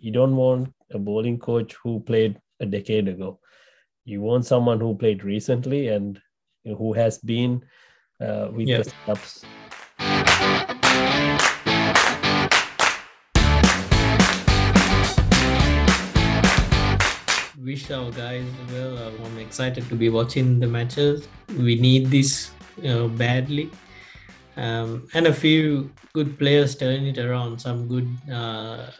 You don't want a bowling coach who played a decade ago. You want someone who played recently and you know, who has been uh, with Yeah. the ups. wish our guys well. Uh, I'm excited to be watching the matches. We need this uh, badly. Um, and a few good players turning it around. Some good, uh,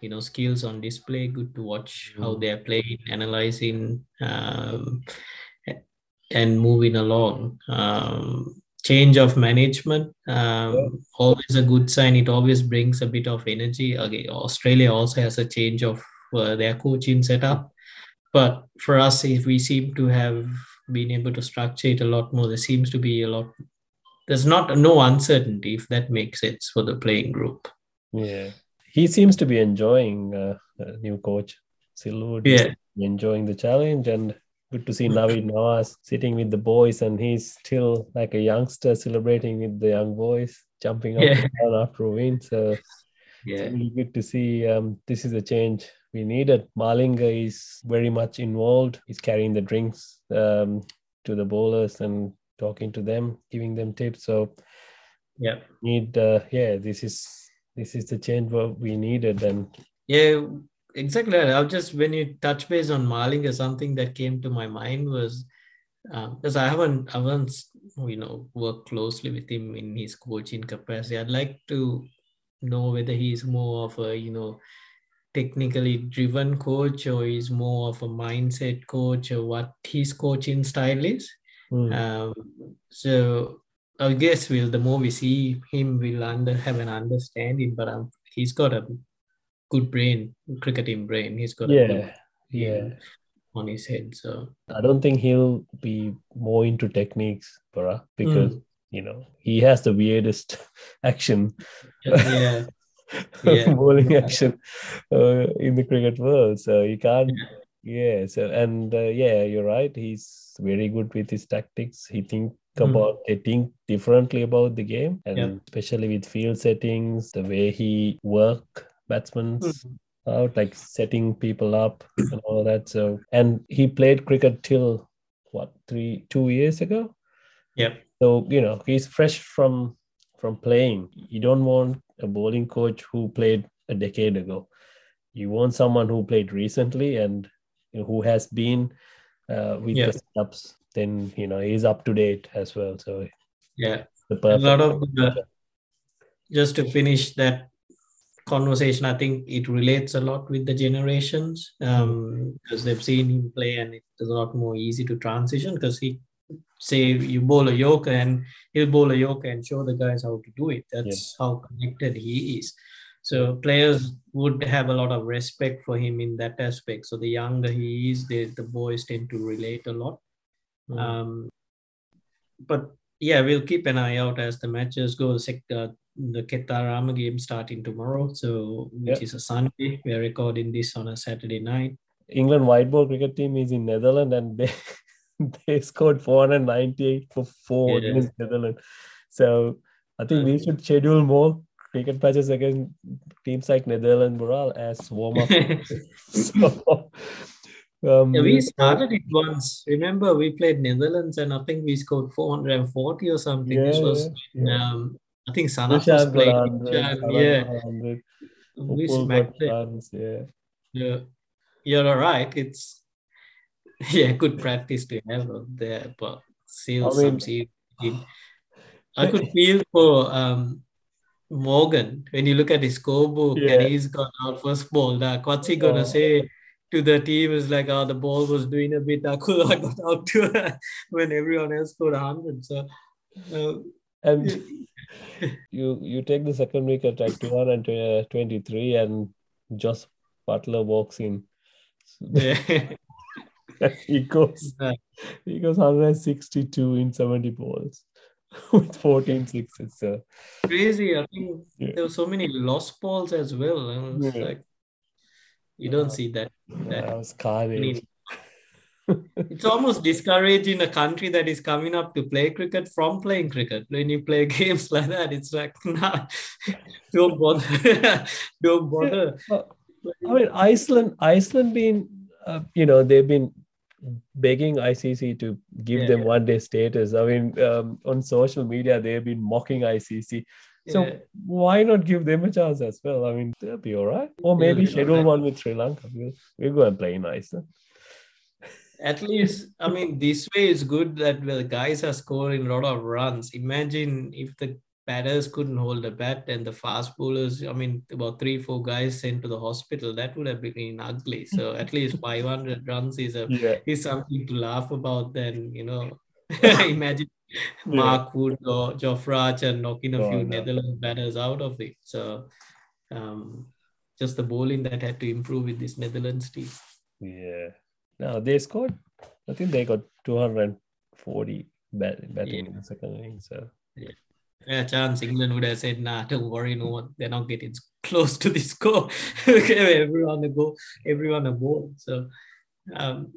you know, skills on display. Good to watch how Mm. they are playing, analyzing, um, and moving along. Um, change of management, um, Yeah. always a good sign. It always brings a bit of energy. Again, Australia also has a change of uh, their coaching setup. But for us, if we seem to have been able to structure it a lot more, there seems to be a lot. There's not no uncertainty, if that makes sense for the playing group. Yeah. He seems to be enjoying uh, new coach, Silwood. Yeah. enjoying the challenge and good to see Navid Nawaz sitting with the boys and he's still like a youngster celebrating with the young boys, jumping up Yeah. and down after a win. So Yeah, It's really good to see um, this is a change we needed. Malinga is very much involved. He's carrying the drinks um, to the bowlers and talking to them, giving them tips. So yeah, need uh, yeah, this is this is the change what we needed. And yeah. Exactly. I'll just when you touch base on Malinga, something that came to my mind was because I haven't, I haven't, you know, worked closely with him in his coaching capacity. I'd like to know whether he's more of a, you know, technically driven coach or he's more of a mindset coach or what his coaching style is. mm, Um, so I guess we'll the more we see him, we'll under have an understanding. But um, he's got a good brain, cricketing brain. He's got a yeah, yeah. on his head. So I don't think he'll be more into techniques, Para, because Mm. you know he has the weirdest action. yeah, Yeah. bowling action uh, in the cricket world. So you can't, yeah. So and uh, yeah, you're right. He's very good with his tactics. He think. About they think differently about the game, and Yep. especially with field settings, the way he work batsmen's out, like setting people up and all that. So and he played cricket till what three two years ago. yeah So you know he's fresh from from playing. You don't want a bowling coach who played a decade ago. You want someone who played recently and you know, who has been uh, with the setups. Then you know he's up to date as well. So yeah. the A lot of the, just to finish that conversation, I think it relates a lot with the generations um, because they've seen him play and it's a lot more easy to transition because he say you bowl a Yorker and he'll bowl a Yorker and show the guys how to do it. That's how connected he is. So players would have a lot of respect for him in that aspect. So the younger he is, the, the boys tend to relate a lot. Mm. Um, but yeah, we'll keep an eye out as the matches go. The, uh, the Khettarama game starting tomorrow, so which Yep. is a Sunday. We're recording this on a Saturday night. England white ball cricket team is in Netherlands and they they scored 498 for four Yeah. against Netherlands. So I think we should schedule more cricket matches against teams like Netherlands Moral as warm up. so, um, Yeah, we started it once. Remember, we played Netherlands, and I think we scored 440 or something. this Yeah, was, yeah. um, I think Sanath was playing. 100, yeah, 100, we smacked it. runs, yeah. Yeah, you're all right. It's yeah, good practice to have up there, but still I mean-. I could feel for um Morgan when you look at his scorebook Yeah. and he's got out first ball. Like, what's he gonna Oh. say to the team? Is like, oh, the ball was doing a bit. I could I got out to when everyone else scored hundred. So. Uh, And you you take the second wicket at 223 and twenty three, and Jos Buttler walks in. yeah. he goes Yeah. he goes 162 in 70 balls with 14 sixes. So crazy. I think Yeah. there were so many lost balls as well. And it's Yeah. like you don't see that. That was carnage. it's almost discouraging a country that is coming up to play cricket from playing cricket. When you play games like that, it's like, nah, don't bother, don't bother. I mean, Iceland, Iceland been, uh, you know, they've been begging ICC to give Yeah, them yeah. one day status. I mean, um, on social media, they've been mocking ICC. So Yeah. why not give them a chance as well? I mean, they'll be all right. Or maybe schedule right. one with Sri Lanka. We'll, we'll go and play Iceland. At least, I mean, this way is good that the guys are scoring a lot of runs. Imagine if the batters couldn't hold a bat and the fast bowlers, I mean, about three, four guys sent to the hospital, that would have been ugly. So at least 500 runs is a Yeah. is something to laugh about. Then you know, imagine Yeah. Mark Wood or Jofra Archer knocking a Oh, few no. Netherlands batters out of it. So um, just the bowling that had to improve with this Netherlands team. Yeah. No, they scored. I think they got 240 bat, batting in the second innings. So fair chance England would have said, nah, don't worry, no one, they're not getting close to the score. okay, everyone a go, everyone a ball. So um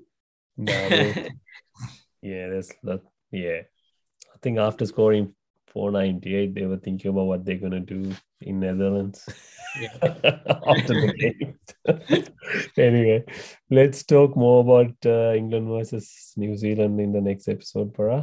no, yeah, there's that. Yeah, I think after scoring 498, they were thinking about what they're gonna do in Netherlands yeah. after the game. anyway, let's talk more about uh, England versus New Zealand in the next episode, Para.